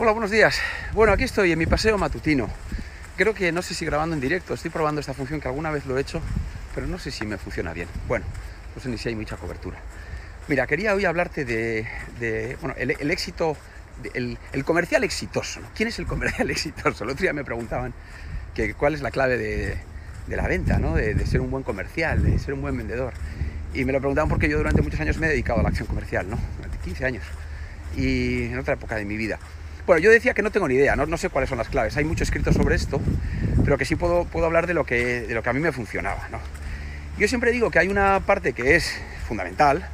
Hola, buenos días. Bueno, aquí estoy en mi paseo matutino. Creo que no sé si grabando en directo, estoy probando esta función que alguna vez lo he hecho, pero no sé si me funciona bien. Bueno, no sé ni si hay mucha cobertura. Mira, quería hoy hablarte de, bueno, el, éxito, el, comercial exitoso. ¿Quién es el comercial exitoso? El otro día me preguntaban que cuál es la clave de, la venta, ¿no? de, ser un buen comercial, de ser un buen vendedor. Y me lo preguntaban porque yo durante muchos años me he dedicado a la acción comercial, ¿no? Durante 15 años. Y en otra época de mi vida. Bueno, yo decía que no tengo ni idea, no, sé cuáles son las claves. Hay mucho escrito sobre esto, pero que sí puedo, hablar de lo, que, de lo que a mí me funcionaba, ¿no? Yo siempre digo que hay una parte que es fundamental,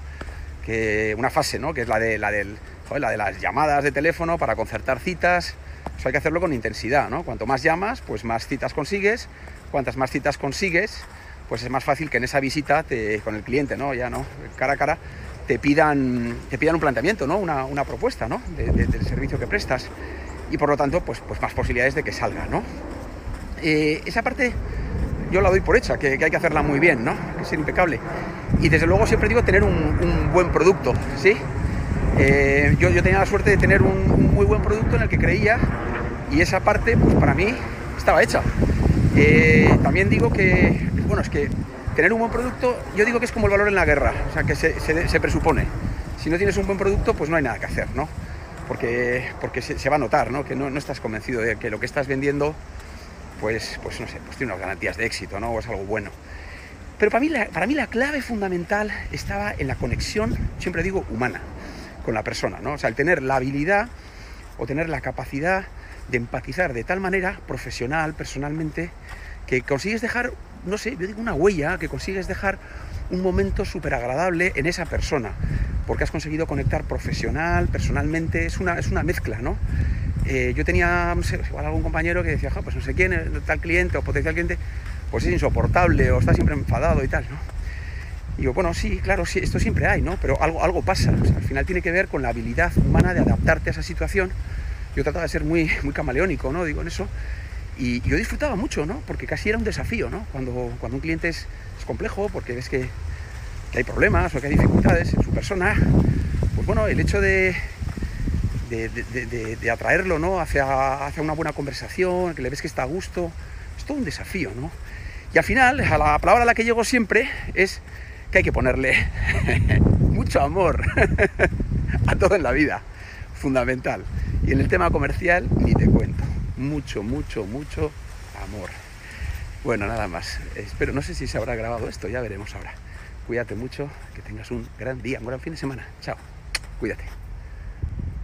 que una fase, ¿no? Que es la de, la, del, la de las llamadas de teléfono para concertar citas. Eso hay que hacerlo con intensidad, ¿no? Cuanto más llamas, pues más citas consigues. Cuantas más citas consigues, pues es más fácil que en esa visita con el cliente, ¿no? Ya, ¿no? Cara a cara, te pidan, te pidan un planteamiento, ¿no? Una, propuesta, ¿no? del servicio que prestas. Y por lo tanto, pues, pues más posibilidades de que salga, ¿no? Eh, esa parte yo la doy por hecha, que, hay que hacerla muy bien, ¿no? Que ser impecable. Y desde luego siempre digo tener un, buen producto, ¿sí? Eh, yo, tenía la suerte de tener un, muy buen producto en el que creía y esa parte, pues para mí, estaba hecha. Eh, también digo que, bueno, es que tener un buen producto, yo digo que es como el valor en la guerra, o sea, que se, presupone. Si no tienes un buen producto, pues no hay nada que hacer, ¿no? Porque, porque se, va a notar, ¿no? Que no, estás convencido de que lo que estás vendiendo, pues, pues no sé, pues tiene unas garantías de éxito, ¿no? O es algo bueno. Pero para mí, para mí la clave fundamental estaba en la conexión, siempre digo, humana, con la persona, ¿no? O sea, el tener la habilidad o tener la capacidad de empatizar de tal manera, profesional, personalmente, que consigues dejar, no sé, yo digo una huella, que consigues dejar un momento súper agradable en esa persona, porque has conseguido conectar profesional, personalmente, es una, es una mezcla, ¿no? Eh, yo tenía, no sé, igual algún compañero que decía, pues no sé quién, tal cliente o potencial cliente, pues es insoportable o está siempre enfadado y tal, ¿no? Y bueno, sí, claro, sí, esto siempre hay, ¿no? Pero algo, algo pasa, al final tiene que ver con la habilidad humana de adaptarte a esa situación. Yo trataba de ser muy, muy camaleónico, ¿no? Digo, en eso, y, yo disfrutaba mucho, ¿no? Porque casi era un desafío, ¿no? Cuando, cuando un cliente es, complejo, porque ves que, hay problemas o que hay dificultades en su persona, pues bueno, el hecho de, de, atraerlo, ¿no? Hacia, hacia, una buena conversación, que le ves que está a gusto, es todo un desafío, ¿no? Y al final, a la palabra a la que llego siempre es que hay que ponerle mucho amor a todo en la vida, fundamental. Y en el tema comercial, ni te cuento mucho, mucho, mucho amor. Bueno, nada más. Espero, no sé si se habrá grabado esto, ya veremos ahora. Cuídate mucho, que tengas un gran día, un gran fin de semana. Chao. Cuídate.